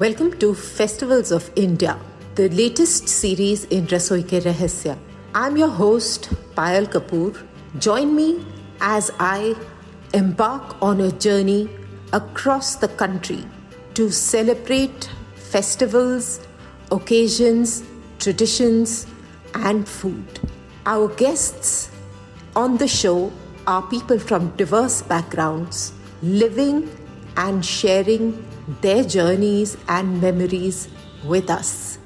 Welcome to Festivals of India, the latest series in Rasoi Ke Rahasya. I'm your host, Payal Kapoor. Join me as I embark on a journey across the country to celebrate festivals, occasions, traditions, and food. Our guests on the show are people from diverse backgrounds, living and sharing their journeys and memories with us.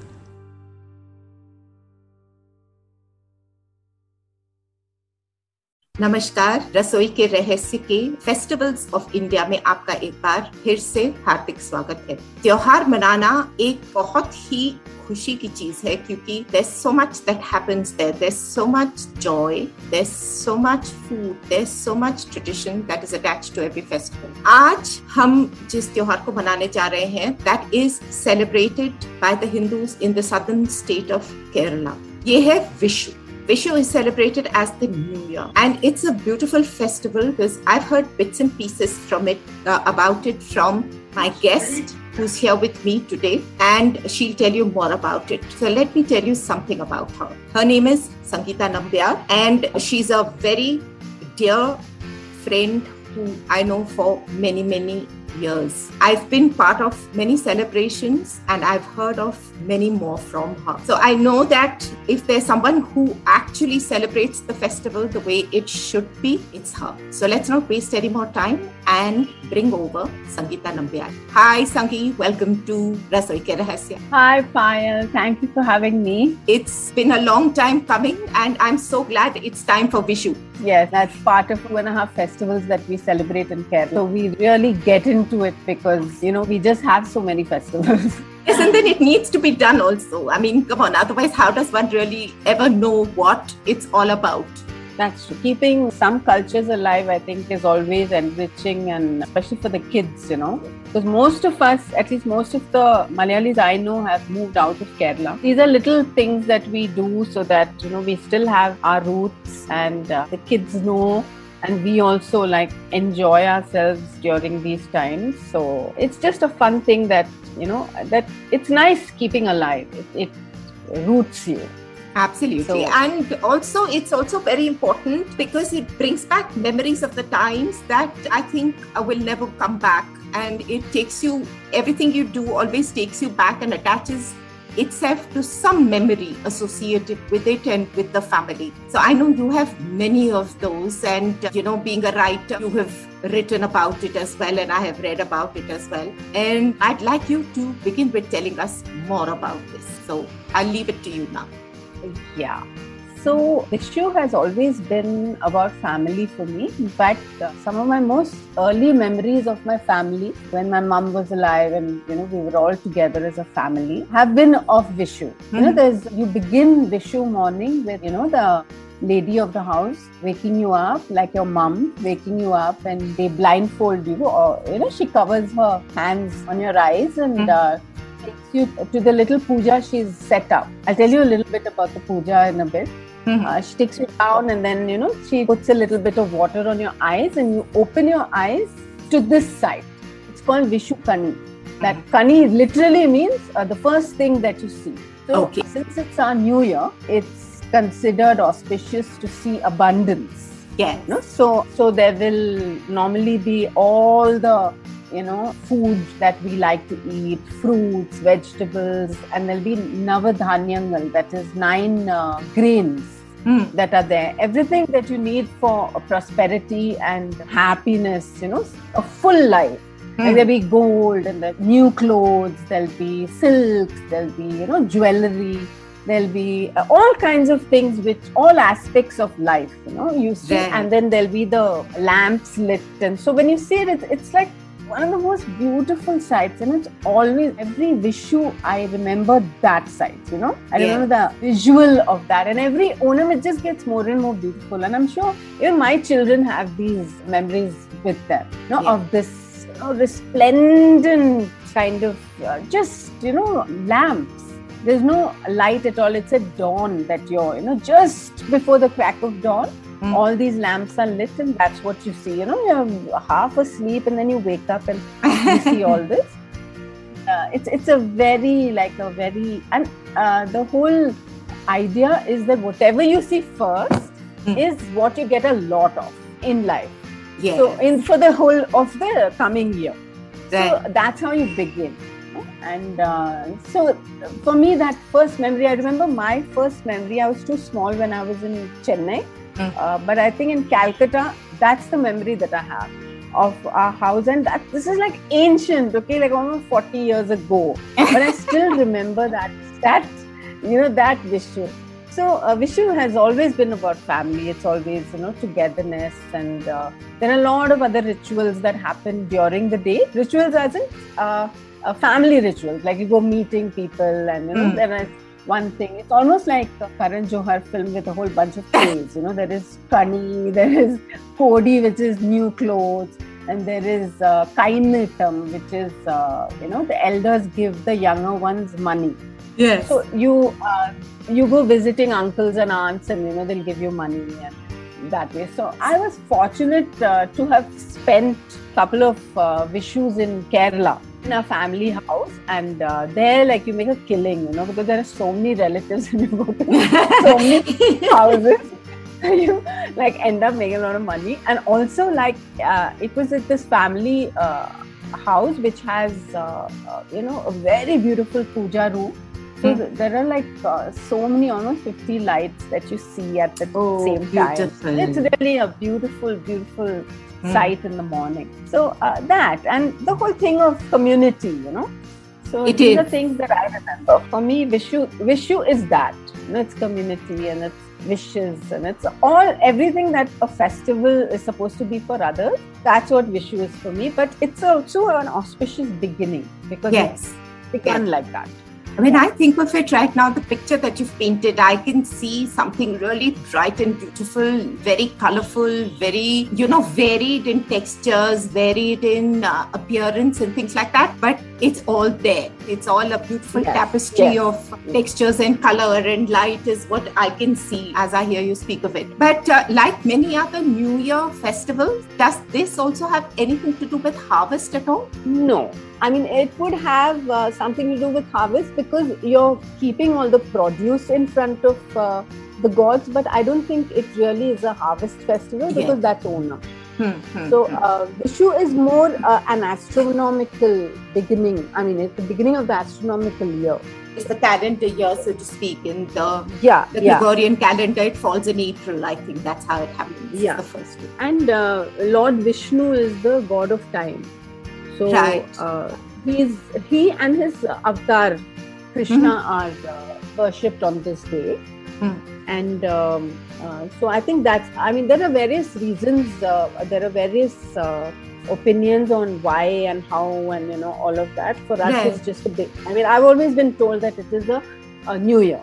नमस्कार, रसोई के रहस्य के festivals of India में आपका एक बार फिर से हार्दिक स्वागत है। त्योहार मनाना एक बहुत ही खुशी की चीज़ है क्योंकि there so much that happens there there so much joy there so much food there so much tradition that is attach to every festival आज हम जिस त्योहार को मनाने जा रहे हैं that is celebrated by the Hindus in the southern state of Kerala ये है विश्व Vishu is celebrated as the New Year, and it's a beautiful festival because I've heard bits and pieces from it uh, about it from my guest who's here with me today, and she'll tell you more about it. So let me tell you something about her. Her name is Sangita Nambiar, and she's a very dear friend who I know for many, many years. I've been part of many celebrations and I've heard of many more from her. So I know that if there's someone who actually celebrates the festival the way it should be, it's her. So let's not waste any more time and bring over Sangita Nambiar. Hi Sangi, welcome to Rasoi Ke Rahasya. Hi Payal, thank you for having me. It's been a long time coming and I'm so glad it's time for Vishu. Yes, that's part of two and a half festivals that we celebrate in Kerala. So we really get into it because, you know, we just have so many festivals. Yes, and then it needs to be done also. I mean, come on, otherwise, how does one really ever know what it's all about? That's true. Keeping some cultures alive, I think, is always enriching and especially for the kids, you know. Because most of us, at least most of the Malayalis I know, have moved out of Kerala. These are little things that we do so that, you know, we still have our roots and uh, the kids know and we also like enjoy ourselves during these times so it's just a fun thing that you know that it's nice keeping alive it, it roots you Absolutely. So, and also, it's also very important because it brings back memories of the times that I think will never come back. And it takes you, everything you do always takes you back and attaches itself to some memory associated with it and with the family. So I know you have many of those, and you know, being a writer, you have written about it as well, and I have read about it as well. And I'd like you to begin with telling us more about this. So I'll leave it to you now. Yeah. So, Vishu has always been about family for me. In fact, uh, some of my most early memories of my family, when my mom was alive and you know we were all together as a family, have been of Vishu. Mm-hmm. You know, hmm. there's you begin Vishu morning with you know the lady of the house waking you up like your mom waking you up and they blindfold you or you know she covers her hands on your eyes and mm-hmm. uh, takes you to the little puja she's set up i'll tell you a little bit about the puja in a bit Mm-hmm. Uh, she takes you down and then, you know, she puts a little bit of water on your eyes and you open your eyes to this side. It's called Vishu Kani. That mm-hmm. Kani literally means uh, the first thing that you see. So, okay. since it's our new year, it's considered auspicious to see abundance. Yeah. You know? So, so there will normally be all the you know, foods that we like to eat, fruits, vegetables, and there'll be navadhanyangal, that is nine uh, grains mm. that are there. Everything that you need for prosperity and happiness, you know, a full life. Mm. There'll be gold and the new clothes, there'll be silks, there'll be, you know, jewelry, there'll be uh, all kinds of things which all aspects of life, you know, you see, yeah. and then there'll be the lamps lit. And so when you see it, it's, it's like one of the most beautiful sights and it's always every vishu i remember that sight you know i yeah. remember the visual of that and every onam it just gets more and more beautiful and i'm sure even my children have these memories with them you know yeah. of this you know, resplendent kind of uh, just you know lamps there's no light at all it's a dawn that you're you know just before the crack of dawn Mm. All these lamps are lit, and that's what you see. You know, you're half asleep, and then you wake up and you see all this. Uh, it's it's a very like a very and uh, the whole idea is that whatever you see first mm. is what you get a lot of in life. Yes. So in for the whole of the coming year. Right. So that's how you begin. And uh, so for me, that first memory, I remember my first memory. I was too small when I was in Chennai, Mm. uh, but I think in Calcutta, that's the memory that I have of our house. And that this is like ancient, okay, like almost 40 years ago. but I still remember that that you know that Vishu. So uh, Vishu has always been about family. It's always you know togetherness, and uh, there are a lot of other rituals that happen during the day. Rituals as in uh, family rituals, like you go meeting people, and you know Mm. there is one thing. It's almost like the Karan Johar film with a whole bunch of tales. You know, there is Kani, there is Kodi, which is new clothes, and there is uh, Kainitam, which is uh, you know the elders give the younger ones money. Yes. So you uh, you go visiting uncles and aunts, and you know they'll give you money and that way. So I was fortunate uh, to have spent a couple of uh, vishus in Kerala in a family house, and uh, there like you make a killing, you know, because there are so many relatives and you go to so many houses. you like end up making a lot of money, and also like uh, it was at this family uh, house which has uh, uh, you know a very beautiful puja room. So Hmm. there are like uh, so many, almost 50 lights that you see at the Oh, same time. It's really a beautiful, beautiful Hmm. sight in the morning. So uh, that and the whole thing of community, you know. So It these are things that I remember. For me, Vishu, Vishu is that. You know, it's community and it's wishes and it's all everything that a festival is supposed to be for others. That's what Vishu is for me. But it's also an auspicious beginning because yes. it's begun like that. When I think of it right now, the picture that you've painted, I can see something really bright and beautiful, very colorful, very, you know, varied in textures, varied in uh, appearance and things like that. But it's all there. It's all a beautiful Yes, tapestry yes. of textures and color and light, is what I can see as I hear you speak of it. But uh, like many other New Year festivals, does this also have anything to do with harvest at all? No, I mean it would have uh, something to do with harvest because you're keeping all the produce in front of uh, the gods, but I don't think it really is a harvest festival Yeah. because that's Onam. Hmm, hmm, So hmm. uh, Vishu is more uh, an astronomical beginning. I mean, it's the beginning of the astronomical year. it's the calendar year, so to speak, in the Yeah, the yeah. Gregorian calendar, it falls in April. I think that's how it happens. Yeah. the first week. And uh, Lord Vishnu is the god of time. So Right. uh, he's he and his avatar Krishna Mm-hmm. are uh, worshipped on this day. Hmm. And um, uh, so I think that's. I mean, there are various reasons. Uh, there are various uh, opinions on why and how and you know all of that. For us, Right. it's just a big. I mean, I've always been told that it is a, a New Year.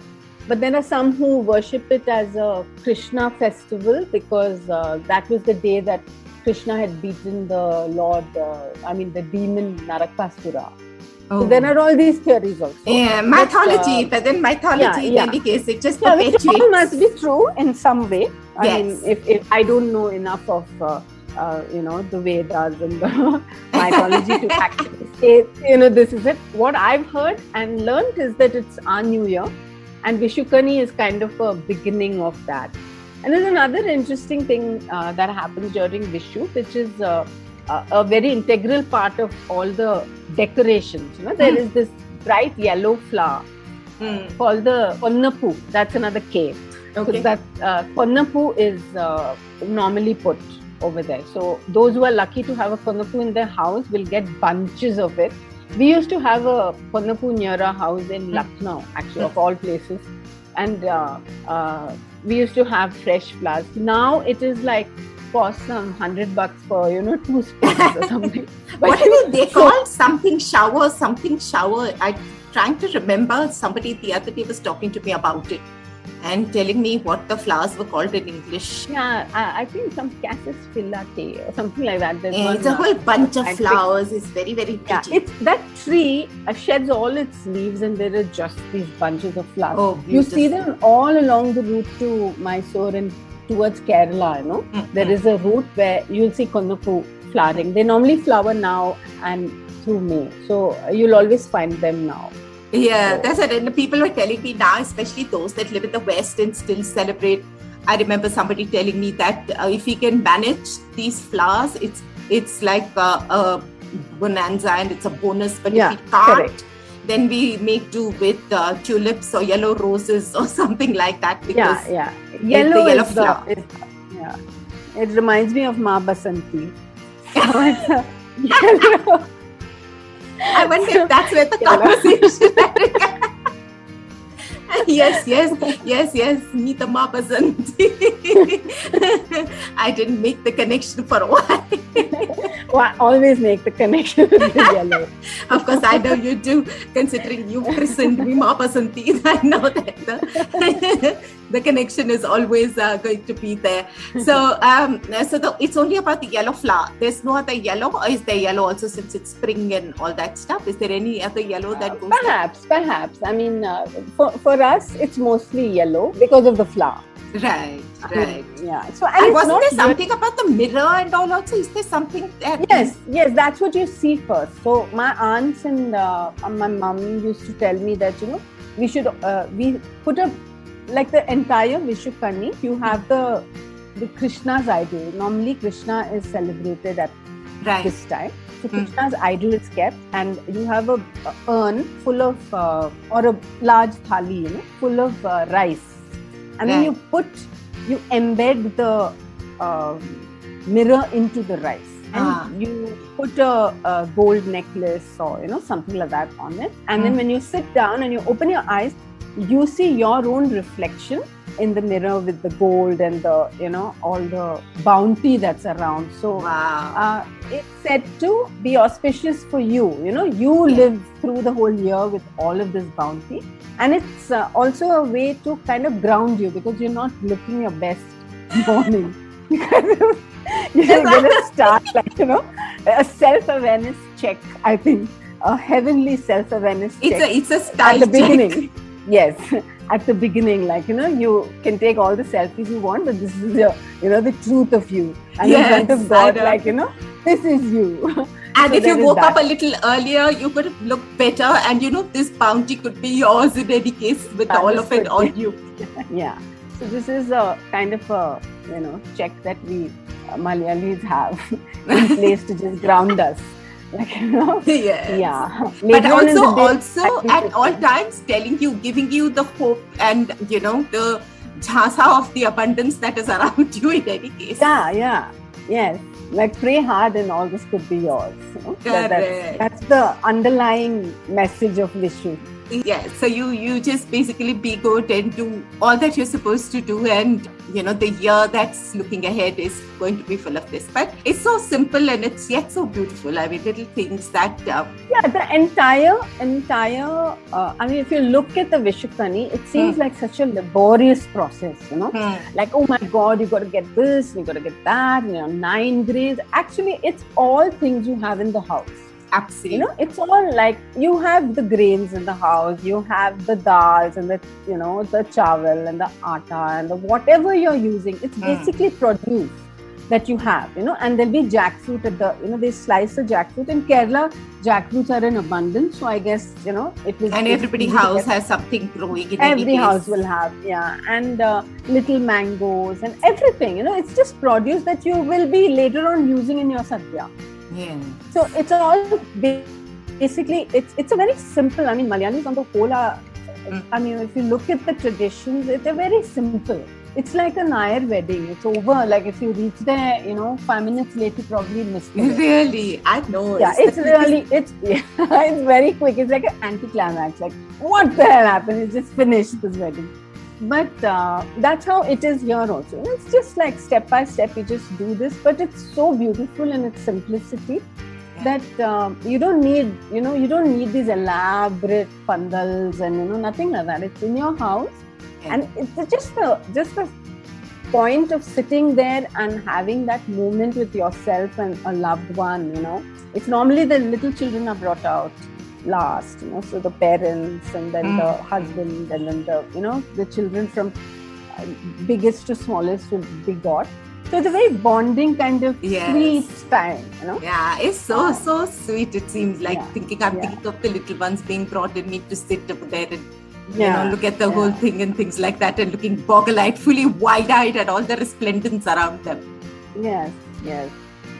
But there are some who worship it as a Krishna festival because uh, that was the day that Krishna had beaten the Lord, uh, I mean, the demon Narakasura. So there are all these theories also. Oh. yeah, But, mythology, uh, but then mythology yeah, in yeah. any case, it just yeah, which all must be true in some way. I Yes. mean, if, if I don't know enough of, uh, uh, you know, the Vedas and the mythology to actually say, you know, this is it. What I've heard and learned is that it's our New Year, and Vishukani is kind of a beginning of that. And there's another interesting thing uh, that happens during Vishu, which is uh, a, very integral part of all the decorations. You know, there Hmm. is this bright yellow flower Hmm, called the Konnapu. That's another cave. Okay. So that uh, Konnapu is uh, normally put over there. So those who are lucky to have a Konnapu in their house will get bunches of it. We used to have a Konnapu near our house in Hmm. Lucknow, actually, of all places. And uh, uh, we used to have fresh flowers. Now it is like cost some hundred bucks for you know two spoons or something. what But are they, they so- called something shower, something shower. I'm trying to remember. Somebody the other day was talking to me about it and telling me what the flowers were called in English. Yeah, I, I think some cassia fistula or something like that. Yeah, it's a uh, whole bunch of I think- flowers. It's very, very Yeah, pretty. it's that tree uh, sheds all its leaves, and there are just these bunches of flowers. oh, you see them all along the route to Mysore and towards Kerala. You know, Mm, there is a route where you'll see Konnapu flowering. They normally flower now, and through May. So you'll always find them now. Yeah, that's it. And the people were telling me now, especially those that live in the West and still celebrate. I remember somebody telling me that uh, if we can manage these flowers, it's it's like a, a bonanza and it's a bonus. But Yeah, if we can't, correct. Then we make do with uh, tulips or yellow roses or something like that. Because Yeah, yeah. Yellow, yellow is flower. the is, yeah. It reminds me of Ma Basanti. So yellow. I wonder if that's where the Yellow. conversation. yes, yes, yes, yes. Nita Ma Basanti. I didn't make the connection for a while. Well, I always make the connection with the yellow. Of course, I know you do, considering you've christened me Ma Basanti. I know that the, connection is always uh, going to be there. So, um, so the, it's only about the yellow flower. There's no other yellow, or is there yellow also since it's spring and all that stuff? Is there any other yellow that goes? there? Perhaps, perhaps. I mean, uh, for, for us, it's mostly yellow because of the flower. Right, right. Yeah. So, and, And wasn't there something about the mirror and all also? Is there something that Yes, yes, that's what you see first. So my aunts and uh, my mom used to tell me that you know we should uh, we put a like the entire Vishukani. You have the the Krishna's idol. Normally, Krishna is celebrated at right? this time. So Hmm. Krishna's idol is kept, and you have a, a urn full of uh, or a large thali, you know, full of uh, rice, and then you put you embed the uh, mirror into the rice, and Ah. you put a, a gold necklace or you know something like that on it, and then Hmm. when you sit down and you open your eyes, you see your own reflection in the mirror with the gold and the you know all the bounty that's around so Wow. uh, it's said to be auspicious for you. You know, you Yeah. live through the whole year with all of this bounty. And it's uh, also a way to kind of ground you because you're not looking your best morning. Because you're going to start, like, you know, a self awareness check, I think. A heavenly self awareness check it's a it's a style at the beginning. Yes, at the beginning, like you know, you can take all the selfies you want, but this is your, you know, the truth of you. And in front Yes, of God, like you know, this is you. And So if you woke up a little earlier, you could have looked better. And you know, this bounty could be yours in any case with That all of it on you. yeah. So this is a kind of a you know check that we uh, Malayalis have in place to just ground us, like you know. yes. Yeah. But Later on in also, day, also at all times telling you, giving you the hope and you know the jhasa of the abundance that is around you in any case. Yeah, yeah, yes. Like pray hard and all this could be yours. You know? That- that's, that's the underlying message of Vishu. Yeah. So you you just basically be good and do all that you're supposed to do, and you know the year that's looking ahead is going to be full of this. But it's so simple and it's yet so beautiful. I mean, little things that. Uh, Yeah, the entire, entire. Uh, I mean, if you look at the Vishukani, it seems like such a laborious process, you know. hmm, Like, oh my God, you got to get this, you got to get that, you know, nine grades. Actually, it's all things you have in the house. Absolutely. You know, it's all like you have the grains in the house, you have the dals and the, you know, the chawal and the atta and the whatever you're using. It's Hmm. basically produce that you have, you know, and there'll be jackfruit at the, you know, they slice the jackfruit. In Kerala, jackfruits are in abundance. So I guess, you know, it was. and everybody house has something growing in every house will have yeah and uh, little mangoes and everything you know it's just produce that you will be later on using in your sadhya. So it's all basically it's it's a very simple i mean malayalis on the whole are Mm. i mean if you look at the traditions it- they're very simple it's like a Nair wedding. It's over. Like if you reach there, you know, five minutes late, you probably miss it. Really, I know. Yeah, it's really it's yeah, it's very quick. It's like an anticlimax. Like what the hell happened? It's just finished this wedding. But uh, that's how it is here also. And It's just like step by step. You just do this, but it's so beautiful in its simplicity that um, you don't need you know you don't need these elaborate pandals and you know nothing like that. It's in your house, and it's just the just the point of sitting there and having that moment with yourself and a loved one. You know, it's normally the little children are brought out last. You know, so the parents and then the Mm. husband and then the you know the children from uh, biggest to smallest will be got. So it's a very bonding kind of Yes. sweet time, you know. Yeah, it's so Yeah. so sweet. It seems like Yeah. thinking I'm Yeah. thinking of the little ones being brought in, need to sit up there and you know look at the whole thing and things like that, and looking boggle-eyed, fully wide-eyed at all the resplendence around them. Yes, yes.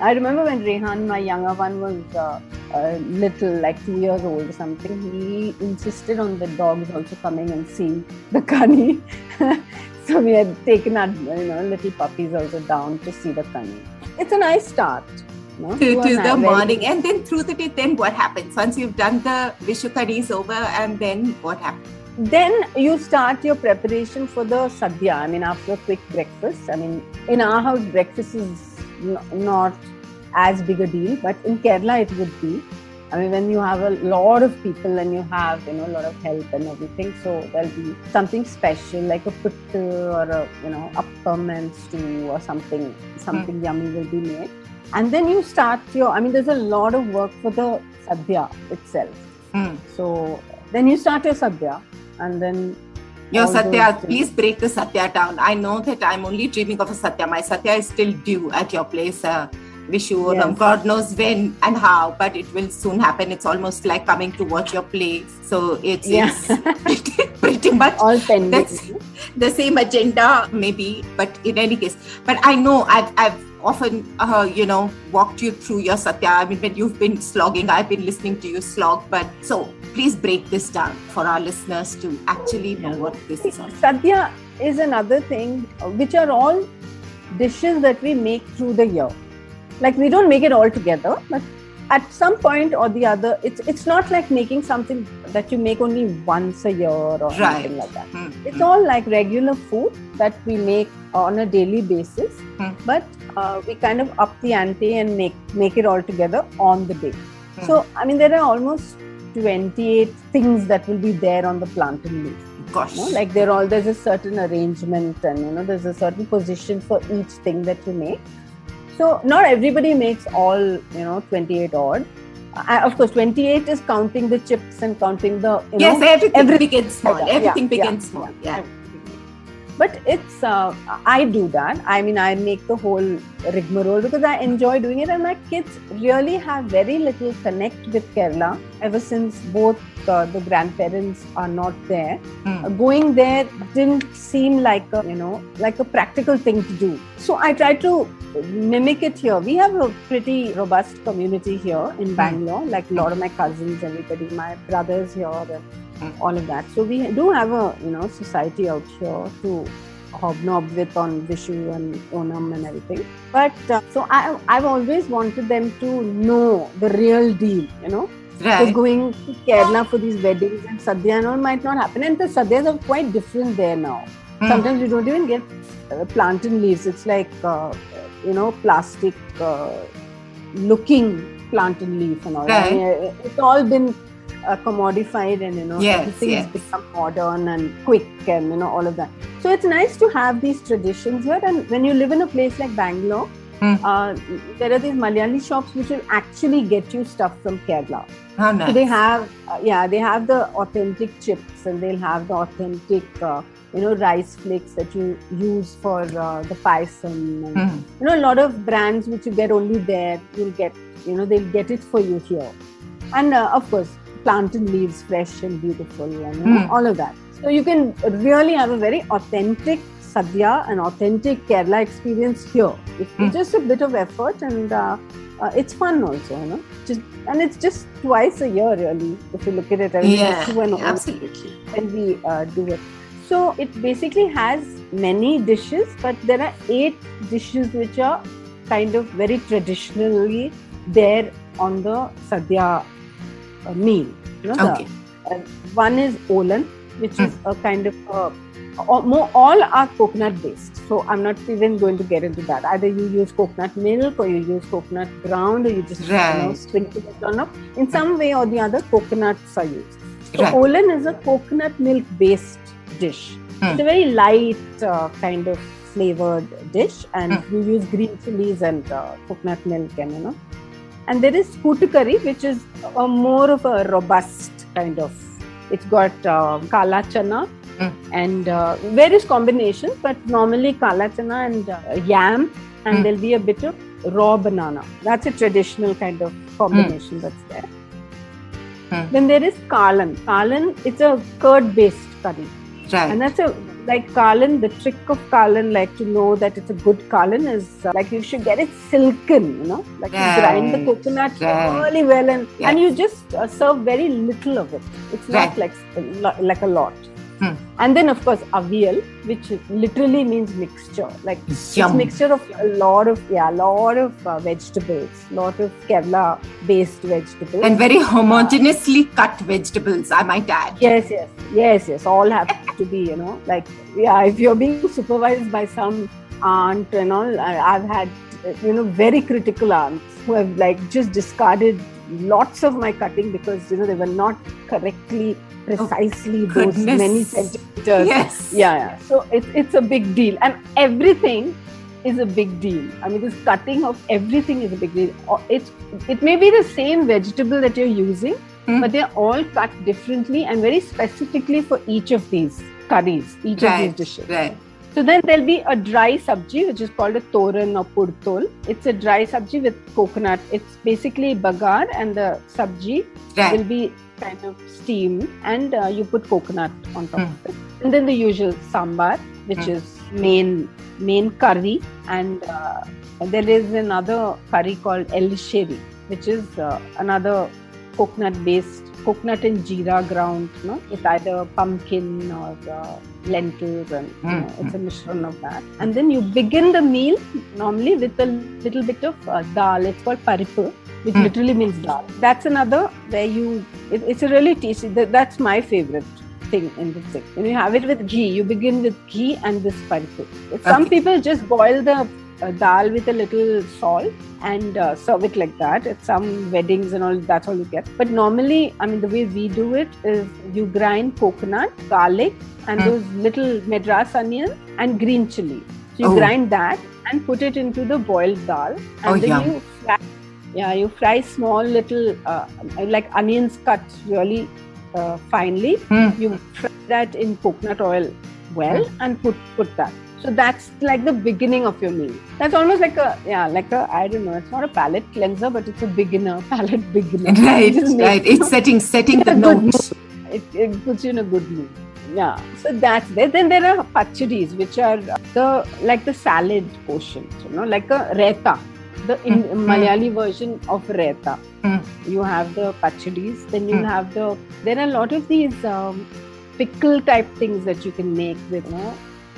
I remember when Rehan, my younger one, was uh, uh, little, like two years old or something. He insisted on the dogs also coming and seeing the Kani. so we had taken our you know little puppies also down to see the Kani. It's a nice start. know, to, to the very- morning, and then through the day. Then what happens once you've done the Vishukani over, and then what happens? Then you start your preparation for the sadhya. I mean, after a quick breakfast. I mean, in our house, breakfast is n- not as big a deal, but in Kerala, it would be. I mean, when you have a lot of people and you have, you know, a lot of help and everything, so there'll be something special like a puttu or a, you know, appam and stew or something, something yummy will be made. And then you start your, I mean, there's a lot of work for the sadhya itself. Hmm. So then you start your sadhya and then Your Satya, please break the Satya down. I know that I'm only dreaming of a Satya. My Satya is still due at your place. Uh, Vishu, Yes. um, God knows when and how, but it will soon happen. It's almost like coming to watch your play. So it's, Yeah. it's pretty, pretty much all pending. That's- the same agenda, maybe, but in any case. But I know I've, I've often, uh, you know, walked you through your Satya. I mean, when you've been slogging, I've been listening to you slog. But so please break this down for our listeners to actually know what this is. Sadhya is another thing, uh, which are all dishes that we make through the year. Like we don't make it all together, but at some point or the other, it's it's not like making something that you make only once a year or Right. something like that. Hmm, It's all like regular food that we make on a daily basis, Hmm. but uh, we kind of up the ante and make make it all together on the day. Hmm. So I mean, there are almost 28 things that will be there on the plantain leaf. Gosh. You know, like they're all there's a certain arrangement and you know there's a certain position for each thing that you make. So not everybody makes all you know 28 odd. Of course, 28 is counting the chips and counting the you yes, know everything everything begins small. Everything yeah, begins yeah, small. yeah. Yeah. But it's uh, i do that i mean i make the whole rigmarole because i enjoy doing it and my kids really have very little connect with kerala ever since both uh, the grandparents are not there Hmm. Uh, going there didn't seem like a you know like a practical thing to do so i try to mimic it here we have a pretty robust community here in bangalore like a lot of my cousins everybody my brothers here Hmm. All of that so we do have a you know society out here to hobnob with on vishu and onam and everything but uh, so i i've always wanted them to know the real deal you know Right. going to Kerala for these weddings and sadhya and all might not happen. And the sadhyas are quite different there now. Hmm. Sometimes you don't even get uh, plantain leaves. It's like, uh, you know, plastic uh, looking plantain leaf and all. I Right. mean, uh, it's all been uh, commodified and, you know, Yes, yes. become modern and quick and, you know, all of that. So it's nice to have these traditions here. And when you live in a place like Bangalore, Hmm. uh, there are these Malayali shops which will actually get you stuff from Kerala. How So they have, uh, yeah, they have the authentic chips and they'll have the authentic, uh, you know, rice flakes that you use for uh, the paisam. And, Hmm. You know, a lot of brands which you get only there, you'll get, you know, they'll get it for you here. And uh, of course, plantain leaves, fresh and beautiful, and you know, Mm. all of that. So you can really have a very authentic sadhya and authentic Kerala experience here. It's Mm. just a bit of effort and uh, uh, it's fun also, you know. Just and it's just twice a year, really, if you look at it. I mean, Yeah, and absolutely. when we uh, do it. So it basically has many dishes, but there are eight dishes which are kind of very traditionally there on the sadhya uh, meal. You know, the- Okay. uh, one is olan, which is a kind of uh, all, more, all are coconut based. So I'm not even going to get into that. Either you use coconut milk or you use coconut ground or you just you know, Right. sprinkle it on up. In some way or the other, coconuts are used. So Right. Olan is a coconut milk based dish. Hmm. It's a very light uh, kind of flavored dish, and Hmm. you use green chilies and uh, coconut milk, and you know. And there is kutu curry, which is a more of a robust kind of. It's got uh, kala chana Hmm. and uh, various combinations, but normally kala chana and uh, yam and Mm. there'll be a bit of raw banana. That's a traditional kind of combination that's there. Mm. Then there is kalan. Kalan, it's a curd based curry. Right. And that's a like kalan. The trick of kalan, like to know that it's a good kalan, is uh, like you should get it silken. You know, like you grind the coconut really well, and Yes. and you just uh, serve very little of it. It's not like like a lot. Hmm. And then of course avial, which literally means mixture. Like it's Yum. mixture of a lot of yeah, a lot of uh, vegetables, lot of Kerala based vegetables. And very homogeneously cut vegetables, I might add. Yes, yes, yes, yes. All have to be, you know, like yeah. If you're being supervised by some aunt and all, I- I've had, uh, you know, very critical aunts who have like just discarded lots of my cutting because you know they were not correctly, precisely those goodness. many centimeters. Yes. Yeah, yeah. So it's it's a big deal, and everything is a big deal. I mean, this cutting of everything is a big deal. It's it may be the same vegetable that you're using, Hmm. but they're all cut differently and very specifically for each of these curries, each of these dishes. Right. So then there'll be a dry sabji, which is called a toran or purtol. It's a dry sabji with coconut. It's basically bagar, and the sabji will be kind of steamed, and uh, you put coconut on top Hmm. of it. And then the usual sambar, which Hmm. is main main curry, and uh, there is another curry called el sheri, which is uh, another coconut-based coconut and jeera ground. You know, it's either pumpkin or uh, lentils, and you Hmm. know, it's a mishran of that. And then you begin the meal normally with a little bit of uh, dal. It's called paripu which Hmm. literally means dal. That's another where you, it, it's a really tasty, that, that's my favorite thing in the thing. When you have it with ghee, you begin with ghee and this paripu. Some Okay. people just boil the dal with a little salt and uh, serve it like that. At some weddings and all, that's all you get. But normally, I mean, the way we do it is you grind coconut, garlic, and Hmm. those little madras onions and green chili. So you Oh. grind that and put it into the boiled dal, and Oh, then yum. you fry yeah, you fry small little, uh, like onions cut really uh, finely. Hmm. You fry that in coconut oil well and put put that. So that's like the beginning of your meal. That's almost like a yeah, like a I don't know. It's not a palate cleanser, but it's a beginner palate beginner. Right. It Right. It's setting setting the in a good note. it, it puts you in a good mood. Yeah. So that's there. Then there are pachadis, which are the like the salad portion, you know, like a raita, the in Mm, Malayali version of raita. Mm. You have the pachadis, then you'll Mm. have the. There are a lot of these um, pickle type things that you can make with, you know,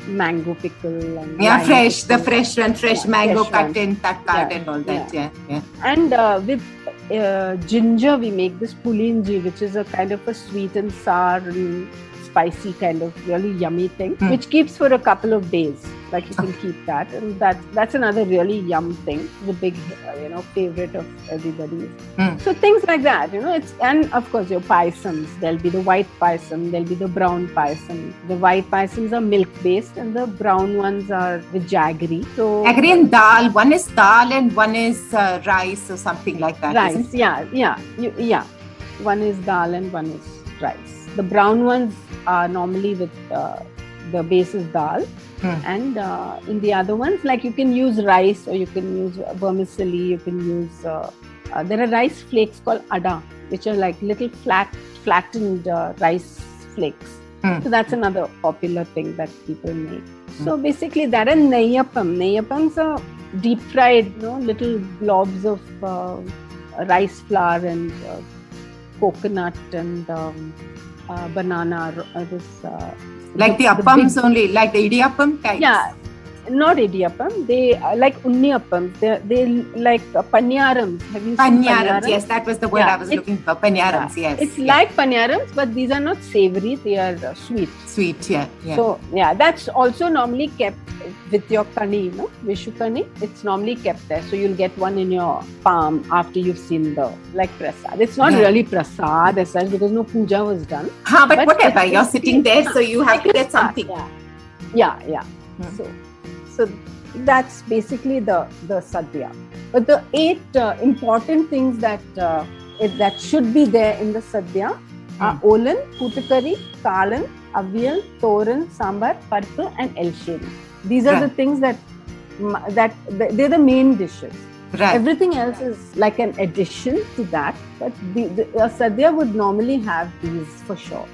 mango pickle and Yeah, fresh, the fresh one, fresh Yeah, mango fresh cut in, cut cut Yeah, and all that. Yeah. Yeah. And uh, with uh, ginger, we make this pulinji, which is a kind of a sweet and sour and spicy kind of really yummy thing, Hmm. which keeps for a couple of days. Like you can keep that, and that's that's another really yum thing. The big, uh, you know, favorite of everybody. Hmm. So things like that, you know, it's and of course your paisams. There'll be the white paisam, there'll be the brown paisam. The white paisams are milk based, and the brown ones are with jaggery. So Agri and dal. One is dal and one is uh, rice or something like that. rice yeah yeah you, yeah one is dal and one is rice the brown ones are normally with uh, the base is dal. Hmm. and uh, in the other ones like you can use rice or you can use vermicelli you can use uh, uh, there are rice flakes called ada which are like little flat flattened uh, rice flakes. Hmm. so that's another popular thing that people make. So basically that and neyyapam neyyapams are deep fried you know little blobs of uh, rice flour and uh, coconut and um, banana uh, this uh, Like the appams only, like the idiyappam types. yeah not idiyappam they are like unniyappams they they like uh, panyarams have you seen Panyarams. panyarams? Yes, that was the word Yeah, I was looking for. Panyarams. Yes. it's yes. like panyarams but these are not savory they are uh, sweet sweet. Yeah. Yeah. So yeah, that's also normally kept with your kani, you know, Vishu kani. It's normally kept there, so you'll get one in your palm after you've seen the like prasad. It's not Yeah. really prasad as such because no puja was done. huh, but, but whatever. You're sitting there, so you have to get something. Yeah, yeah, yeah. Hmm. So, so that's basically the the sadhya. But the eight uh, important things that uh, it, that should be there in the sadhya are olan, putukari, kalan, avial, toran, sambar, parpu, and elsheri. These are the things that that they're the main dishes. Right. Everything else is like an addition to that, but the, the sadhya would normally have these for sure.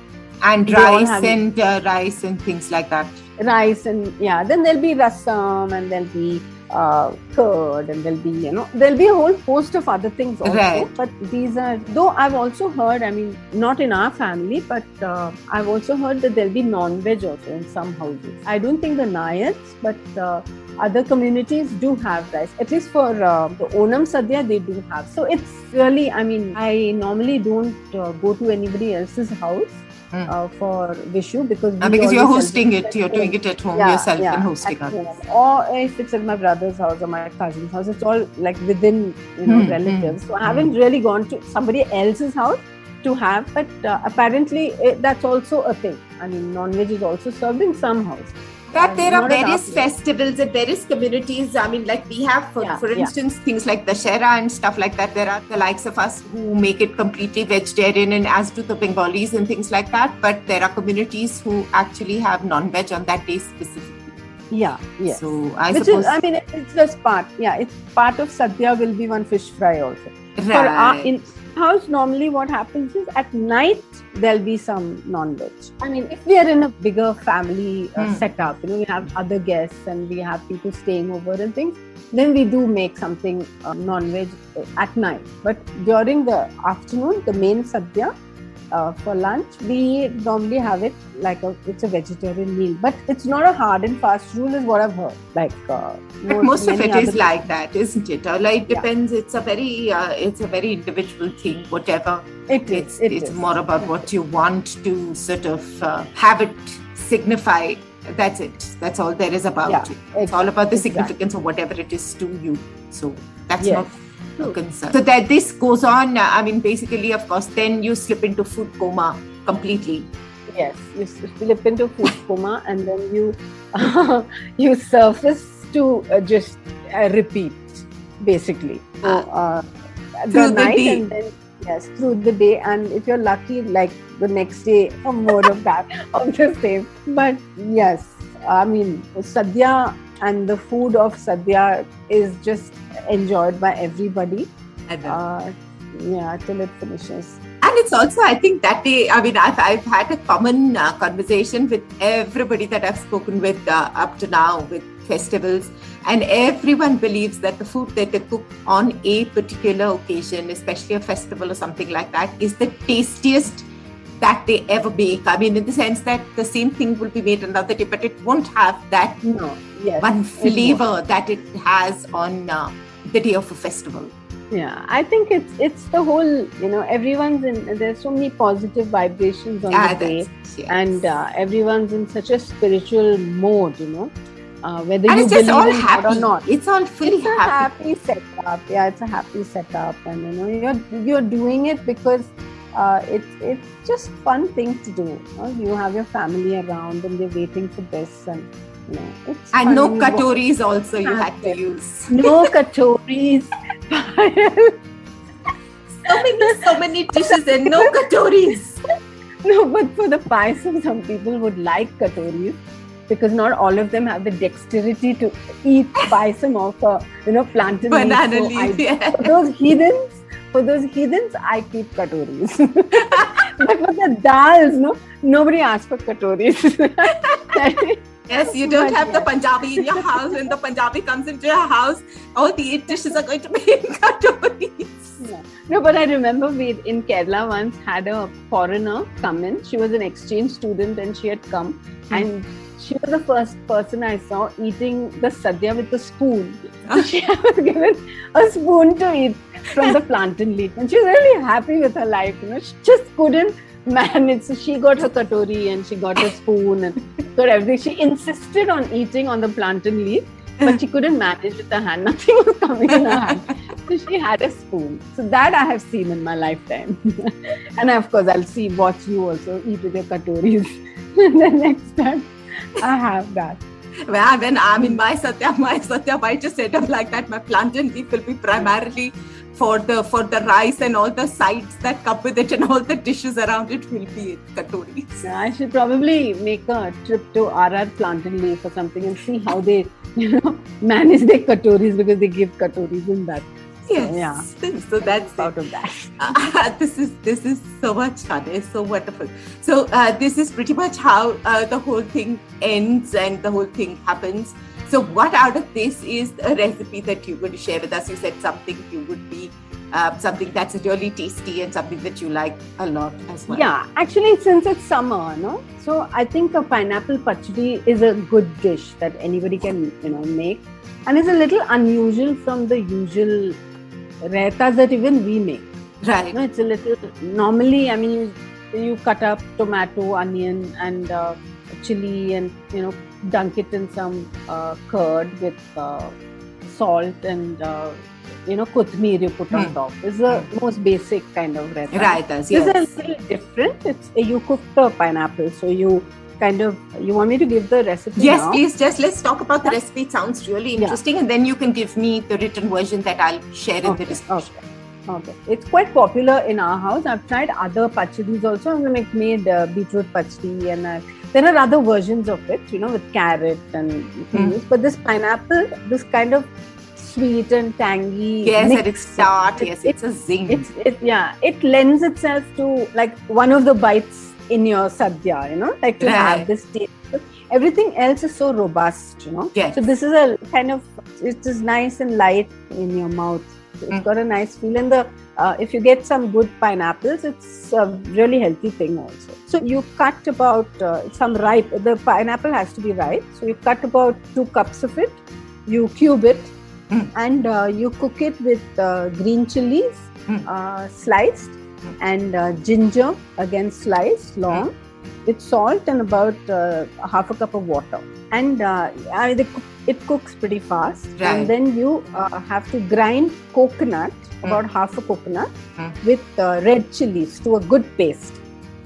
And rice and uh, rice and things like that. rice and yeah then there'll be rasam and there'll be uh, curd and there'll be you know there'll be a whole host of other things also. Right. but these are though i've also heard i mean not in our family but uh, i've also heard that there'll be non-veg also in some houses. I don't think the nayats but uh, other communities do have rice. At least for uh, the onam sadhya they do have. So it's really i mean i normally don't uh, go to anybody else's house Hmm. uh, for Vishu because Uh, because you're hosting it, you're doing it at home Yeah, yourself yeah, and hosting home. Or if it's at my brother's house or my cousin's house, it's all like within you know Hmm, relatives. hmm, So I haven't really gone to somebody else's house to have, but uh, apparently it, that's also a thing. I mean, non-veg is also served in some houses. That there are not in our various festivals and various communities. I mean, like we have, for, Yeah, for yeah. instance, things like the Shera and stuff like that. There are the likes of us who make it completely vegetarian, and as do the Bengalis and things like that. But there are communities who actually have non-veg on that day specifically. Yeah, yeah. So I Which suppose is, I mean, it's just part. Yeah, it's part of sadhya will be one fish fry also. For our, in house, normally what happens is at night there'll be some non-veg. I mean, if we are in a bigger family uh, Hmm. setup, you know, we have other guests and we have people staying over and things, then we do make something uh, non-veg uh, at night. But during the afternoon, the main sadhya. Uh, for lunch, we normally have it like a it's a vegetarian meal, but it's not a hard and fast rule, is what I've heard. Like uh, But most of it is like that, isn't it? Or like it Yeah. depends. It's a very, uh, it's a very individual thing. Whatever It is. it's it it's is. more about what you want to sort of uh, have it signify that's it that's all there is about Yeah, it it's all about the exactly. significance of whatever it is to you so that's Yes. not True. concern so that this goes on uh, i mean basically of course then you slip into food coma completely Yes, you slip into food coma and then you you surface to uh, just uh, repeat, basically. So, uh, Through the the day. and then yes, through the day, and if you're lucky, like the next day, some more of that of the same. But yes, I mean sadhya and the food of sadhya is just enjoyed by everybody. Uh, yeah, till it finishes. and it's also i think that day i mean i've, I've had a common uh, conversation with everybody that i've spoken with uh, up to now with festivals and everyone believes that the food that they cook on a particular occasion especially a festival or something like that is the tastiest that they ever bake i mean in the sense that the same thing will be made another day but it won't have that No, yes. one flavor that it has on uh, the day of a festival Yeah, I think it's it's the whole you know everyone's in there's so many positive vibrations on Ah, the day yes. and uh, everyone's in such a spiritual mode, you know, uh, whether and you it's just believe all in happy or not. it's all fully it's a happy happy setup. Yeah, it's a happy setup, and you know you're you're doing it because uh, it's it's just fun thing to do. you know. You have your family around, and they're waiting for this, and it's and no katoris also you had to use no katoris. so many so many dishes and no katoris No, but for the payasam, some people would like katoris because not all of them have the dexterity to eat payasam of a you know plantain leaf. banana So leaf I- yeah. For those heathens, for those heathens, I keep katoris. but for the dals, no, nobody asks for katoris. yes you don't have the punjabi in your house when the punjabi comes into your house all the eight dishes are going to be in katoris No, but I remember we in Kerala once had a foreigner come in. She was an exchange student and she had come. Hmm. And she was the first person I saw eating the sadhya with a spoon. So ah. she was given a spoon to eat from the plantain leaf. And she was really happy with her life. You know, she just couldn't manage. it's she got her katori and she got her spoon and got everything. She insisted on eating on the plantain leaf. But she couldn't manage with her hand. Nothing was coming in her hand. So she had a spoon. So that I have seen in my lifetime. and of course, I'll see, watch you also eat with your katoris. the next time I have that. well when i'm in my satya my satya i just set up like that my plantain leaf will be primarily for the for the rice and all the sides that come with it and all the dishes around it will be katoris Yeah, I should probably make a trip to RR Leaf or something and see how they, you know, manage their katoris because they give katoris in that. Yes. So, yeah. So that's out of that. Uh, this is this is so much fun. It's so wonderful. So uh, this is pretty much how uh, the whole thing ends and the whole thing happens. So what out of this is a recipe that you're going to share with us? You said something you would be uh, something that's really tasty and something that you like a lot as well. Yeah, actually, since it's summer, no, so I think a pineapple pachdi is a good dish that anybody can you know make, and it's a little unusual from the usual raitas that even we make. Right. You know, it's a little normally. I mean, you you cut up tomato, onion, and uh, chili, and you know dunk it in some uh, curd with uh, salt and uh, you know kothmeer you put on Hmm. top. It's the most basic kind of raita. Raitas, This is yes. a little different. It's you cook the pineapple, so you kind of you want me to give the recipe Yes, now? please. Just let's talk about the recipe. It sounds really Yeah. interesting, and then you can give me the written version that I'll share in the Okay, description. okay. Okay, it's quite popular in our house. I've tried other pachadis also. I've like made uh, beetroot pachdi, and uh, there are other versions of it, you know, with carrot and things. But this pineapple, this kind of sweet and tangy. Yes, at its start. Yes, it- it's a zing. it's it yeah it lends itself to like one of the bites in your sadhya you know like to Right. have this taste everything else is so robust you know Yes. so this is a kind of it is nice and light in your mouth It's Mm. got a nice feel and the uh, if you get some good pineapples it's a really healthy thing also so you cut about uh, some ripe the pineapple has to be ripe so you cut about two cups of it you cube it Mm. and uh, you cook it with uh, green chilies Mm. uh, sliced Mm. and uh, ginger again sliced long with salt and about uh, half a cup of water and uh, it cooks pretty fast Right. and then you uh, have to grind coconut about half a coconut Mm. with uh, red chilies to a good paste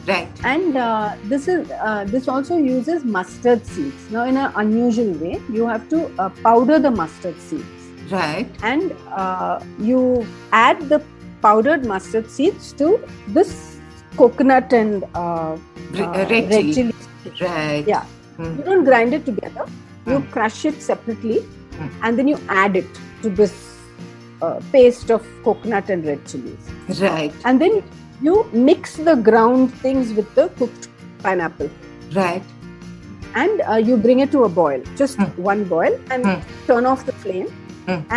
right. and uh, this is uh, this also uses mustard seeds now in an unusual way you have to uh, powder the mustard seeds Right. and uh, you add the powdered mustard seeds to this coconut and uh, Re- uh, red chili. chili. Right. Yeah. Mm. You don't grind it together. You Mm. crush it separately, Mm. and then you add it to this uh, paste of coconut and red chilies. Right. And then you mix the ground things with the cooked pineapple, Right. and uh, you bring it to a boil, just Mm. one boil, and Mm. turn off the flame,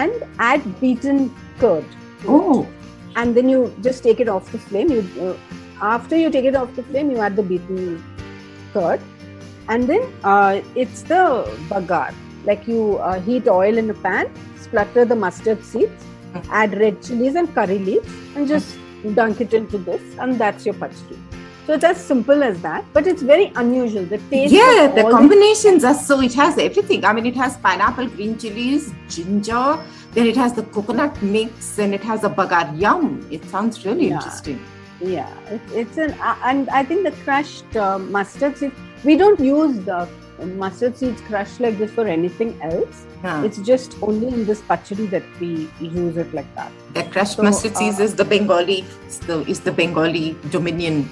and add beaten curd. it. Oh. and then you just take it off the flame you uh, after you take it off the flame you add the beaten curd and then uh, it's the bagar like you uh, heat oil in a pan splutter the mustard seeds add red chilies and curry leaves and just dunk it into this and that's your pachdi so it's as simple as that but it's very unusual the taste Yeah, the combinations are so. It has everything. I mean, it has pineapple, green chilies, ginger. Then it has the coconut mix, and it has a bagar. Yum! It sounds really Yeah. interesting. Yeah, it, it's an uh, and I think the crushed uh, mustard seeds. We don't use the mustard seeds crushed like this for anything else. Huh. It's just only in this pachadi that we use it like that. the crushed So, mustard seeds uh, is the Bengali. Is the is the Bengali Dominion.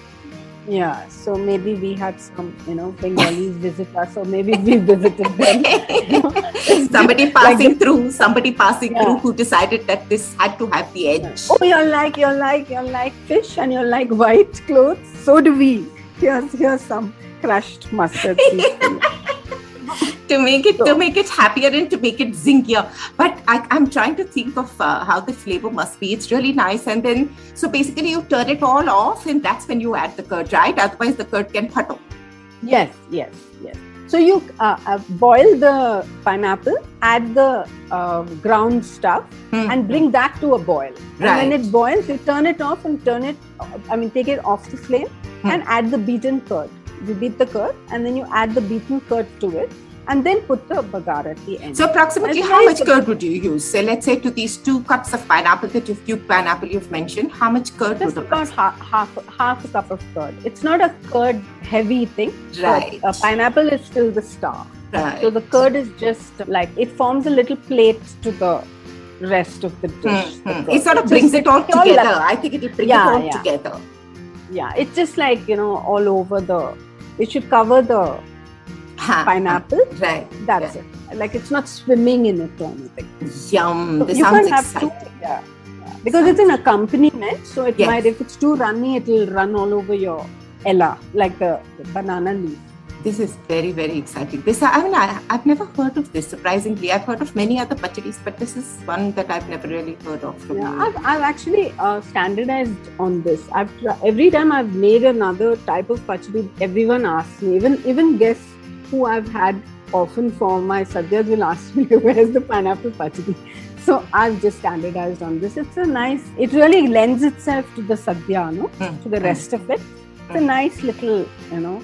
Yeah, so maybe we had some, you know, Bengalis visit us, or maybe we visited them. somebody Like passing the- through, somebody passing Yeah. through who decided that this had to have the edge. Oh, you're like you're like you're like fish, and you're like white clothes. So do we. Here's here's some crushed mustard seeds. to make it to make it happier and to make it zingier. But I, I'm trying to think of uh, how the flavor must be. It's really nice, and then so basically you turn it all off, and that's when you add the curd, right? Otherwise, the curd can puddle. Yes, yes, yes. So you uh, uh, boil the pineapple, add the uh, ground stuff, Hmm. and bring that to a boil. Right. And when it boils, you turn it off and turn it. I mean, take it off the flame Hmm. and add the beaten curd. You beat the curd, and then you add the beaten curd to it, and then put the bagar at the end. So approximately how much curd would you use? So let's say to these two cups of pineapple that you've cubed pineapple you've mentioned, how much curd just would about half, half half a cup of curd. It's not a curd heavy thing. but, Right. uh, pineapple is still the star. Right. So the curd is just like it forms a little plate to the rest of the dish. Hmm, the hmm. It sort of brings it all all together. like- I think it'll bring Yeah, it all yeah. together. yeah, it's just like you know all over the. It should cover the Huh, pineapple. Right. That's it. like it's not swimming in it or anything. Yum! So this you sounds have exciting. too, yeah, yeah. because it's an accompaniment. So it Yes. might, if it's too runny, it'll run all over your ella, like the, the banana leaf. This is very, very exciting. This, I mean, I, I've never heard of this. Surprisingly, I've heard of many other pachadis, but this is one that I've never really heard of. From Yeah. I've, I've actually uh, standardized on this. I've every time I've made another type of pachadi, everyone asks me. Even even guests who I've had often for my sadhyas will ask me, "Where's the pineapple pachadi?" So I've just standardized on this. It's a nice. It really lends itself to the sadhya, no, Mm, to the rest of it. It's a Mm. nice little, you know,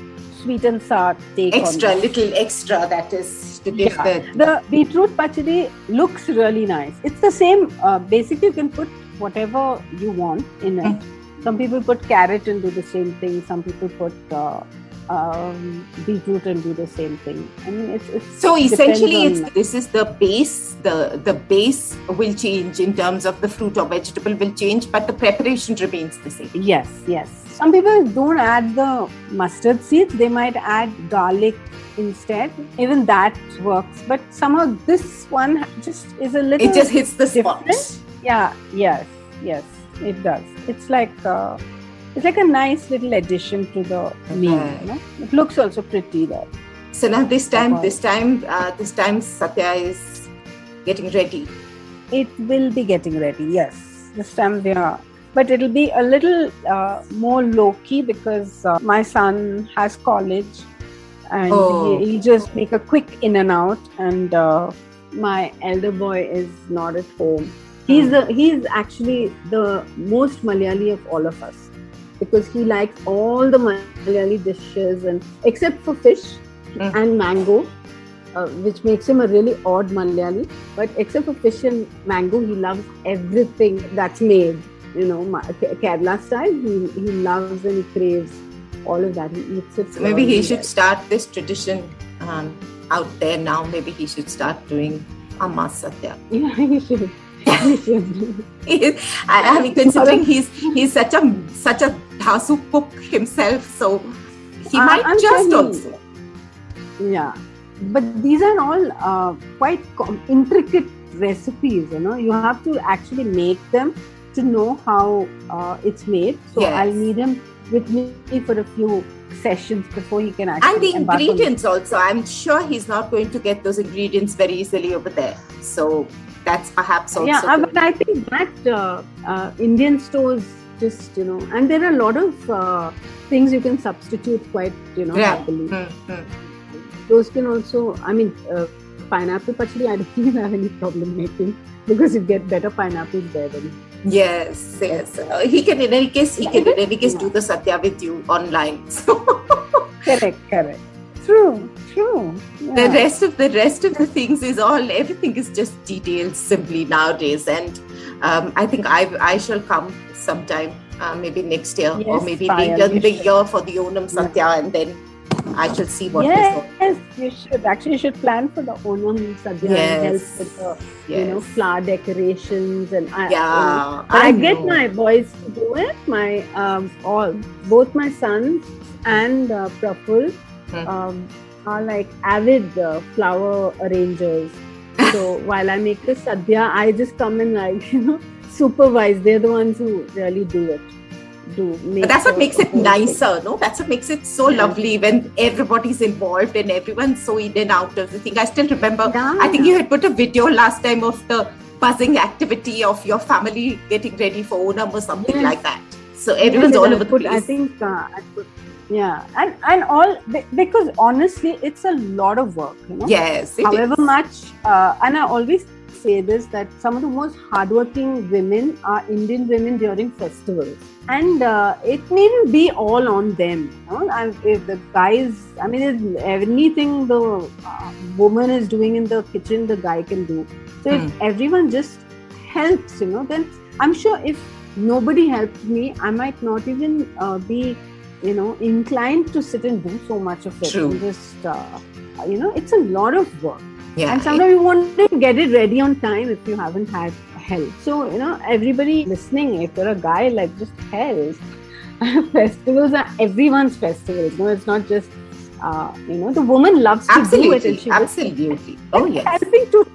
sweet and sour take extra, little extra that is to give Yeah. the. The beetroot pachadi looks really nice. It's the same. Uh, basically, you can put whatever you want in it. Mm. Some people put carrot and do the same thing. Some people put uh, um, beetroot and do the same thing. I mean, it's, it's So essentially, it's this is the base. The the base will change in terms of the fruit or vegetable will change, but the preparation remains the same. yes, yes. Some people don't add the mustard seeds. They might add garlic instead. Even that works. But somehow this one just is a little. It just hits the spot. Yeah, yes, yes, it does. It's like uh, it's like a nice little addition to the meal. You know? It looks also pretty there. So now this time, this time, uh, this time, Sadhya is getting ready. It will be getting ready. Yes, this time we are. But it'll be a little uh, more low key because uh, my son has college, and Oh. he, he'll just make a quick in and out. And uh, my elder boy is not at home. He's Hmm. the he's actually the most Malayali of all of us because he likes all the Malayali dishes and except for fish Mm. and mango, uh, which makes him a really odd Malayali. But except for fish and mango, he loves everything that's made. You know, Kerala style. He he loves and he craves all of that. He eats it. So maybe he should start this tradition um, out there now. Maybe he should start doing Amma Sadhya. Yeah, he should. I, mean, considering he's he's such a such a dhasu cook himself, so he Uh, might I'm just also. Yeah, but these are all uh, quite com- intricate recipes. You know, you have to actually make them to know how uh, it's made. So Yes. I'll need him with me for a few sessions before he can actually And the ingredients also. I'm sure he's not going to get those ingredients very easily over there. So that's perhaps also. yeah, uh, good. but I think that uh, uh, Indian stores just you know, and there are a lot of uh, things you can substitute quite you know Yeah. happily. Hmm, hmm. Those can also, I mean, uh, pineapple pachadi. I don't even have any problem making because you get better pineapples there than Yes, yes. Uh, he can, in any case, he can, in any case, do the sadhya with you online. So correct, correct. True, true. the rest of the rest of the things is all everything is just detailed simply nowadays. And um, I think I I shall come sometime, uh, maybe next year or maybe Payal, later the should. year for the Onam Sadhya, and then I shall see what all. Yes, you should actually you should plan for the Onam Sadhya and Yes. help with the you know flower decorations and I, you know, Yeah, But I, get know. my boys to do it. My um, all both my sons and uh, Praful Hmm. um, are like avid uh, flower arrangers. So while I make the sadhya, I just come and like you know supervise. They're the ones who really do it. Do make But that's what makes it whole thing. nicer, no? That's what makes it so Yeah. lovely when everybody's involved and everyone's so in and out of the thing. I still remember, Yeah. I think you had put a video last time of the buzzing activity of your family getting ready for Onam or something Yes. like that. So everyone's Yes, all over the place. I think uh, I put, yeah, and and all because honestly, it's a lot of work. You know. yes, it however is. much uh, and i always say this that some of the most hardworking women are indian women during festivals and uh, it needn't be all on them you know and if the guys i mean if anything the uh, woman is doing in the kitchen the guy can do so if Hmm. everyone just helps you know then i'm sure if nobody helped me i might not even uh, be you know inclined to sit and do so much of it True. and just uh, you know it's a lot of work yeah, and sometimes you want to get it ready on time if you haven't had help so you know everybody listening if you're a guy like just help festivals are everyone's festivals no it's not just uh, you know, the woman loves absolutely, to do it. And she absolutely. Oh, yes. Helping to,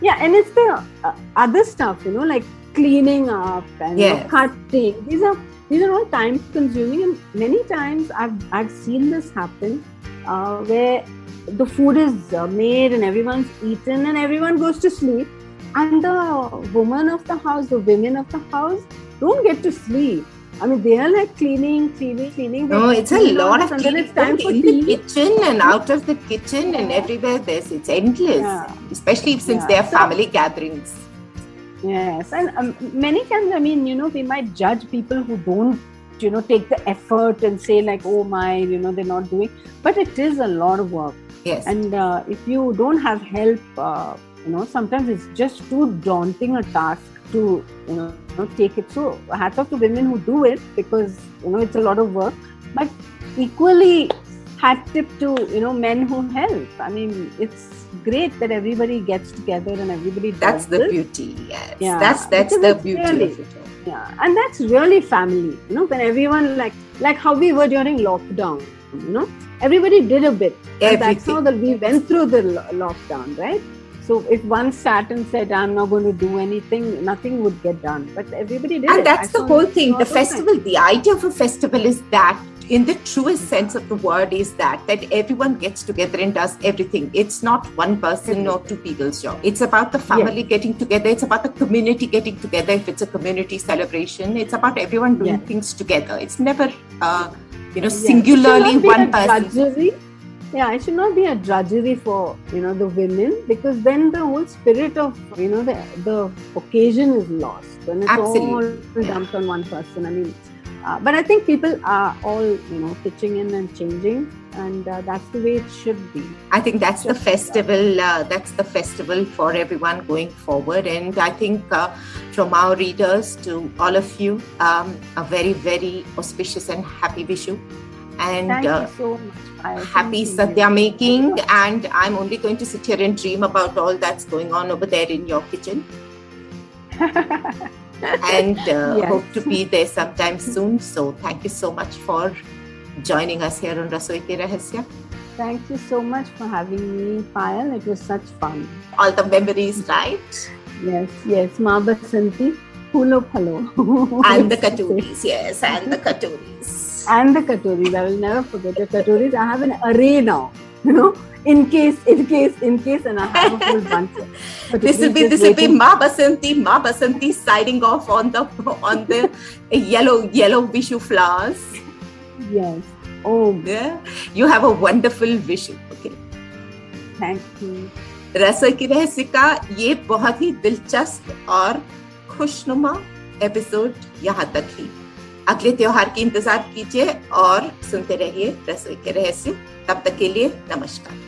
yeah, and it's the uh, other stuff, you know, like cleaning up and yes. you know, cutting. These are these are all time consuming, and many times I've I've seen this happen uh, where the food is uh, made and everyone's eaten and everyone goes to sleep, and the woman of the house, the women of the house, don't get to sleep I mean, they are like cleaning, cleaning, cleaning. No, it's a lot of cleaning. It's time for in the kitchen and out of the kitchen and everywhere. There's it's endless, yeah. especially since yeah. they are family so, gatherings. Yes, and um, many times, I mean, you know, we might judge people who don't, you know, take the effort and say like, oh my, you know, they're not doing. But it is a lot of work. Yes. And uh, if you don't have help, uh, you know, sometimes it's just too daunting a task to, you know know, take it. So hats off to women who do it because you know it's a lot of work. But equally, hat tip to you know men who help. I mean, it's great that everybody gets together and everybody does. That's the this. beauty. Yes, yeah. that's that's because the beauty really, of it. Yeah, and that's really family. You know, when everyone like like how we were during lockdown. You know, everybody did a bit. That's how that we went through the lockdown, right? So if one sat and said, "I'm not going to do anything," nothing would get done. But everybody did. And it. that's I the whole thing. The festival, the idea of a festival is that in the truest sense of the word is that that everyone gets together and does everything it's not one person or two people's job it's about the family yes. getting together it's about the community getting together if it's a community celebration it's about everyone doing yes. things together it's never uh, you know yes. singularly one person drudgery. yeah it should not be a drudgery for you know the women because then the whole spirit of you know the the occasion is lost when it's Absolutely. all dumped on one person i mean uh, but i think people are all you know pitching in and changing and uh, that's the way it should be i think that's Just the festival uh, that's the festival for everyone going forward and i think uh, from our readers to all of you um, a very very auspicious and happy vishu and Thank uh, you so much. happy Sadhya making. And I'm only going to sit here and dream about all that's going on over there in your kitchen. and uh, yes. hope to be there sometime soon. So thank you so much for joining us here on Rasoi Ke Rahasya. Thank you so much for having me, Payal. It was such fun. All the memories, right? Yes, yes. Ma Basanti, Hulo Phalo. and the katuris, yes, and the katuris and the katoris. I will never forget the katoris. I have an array now, you know, in case, in case, in case, and I have a whole bunch. Of, this will be this will be Ma Basanti, Ma Basanti siding off on the on the yellow yellow Vishu flowers. Yes. Oh. Yeah. You have a wonderful Vishu. Okay. Thank you. रसोई की रहस्य का ये बहुत ही दिलचस्प और खुशनुमा episode यहाँ तक ही अगले त्योहार की इंतज़ार कीजिए और सुनते रहिए रसोई के रहस्य तब तक के लिए नमस्कार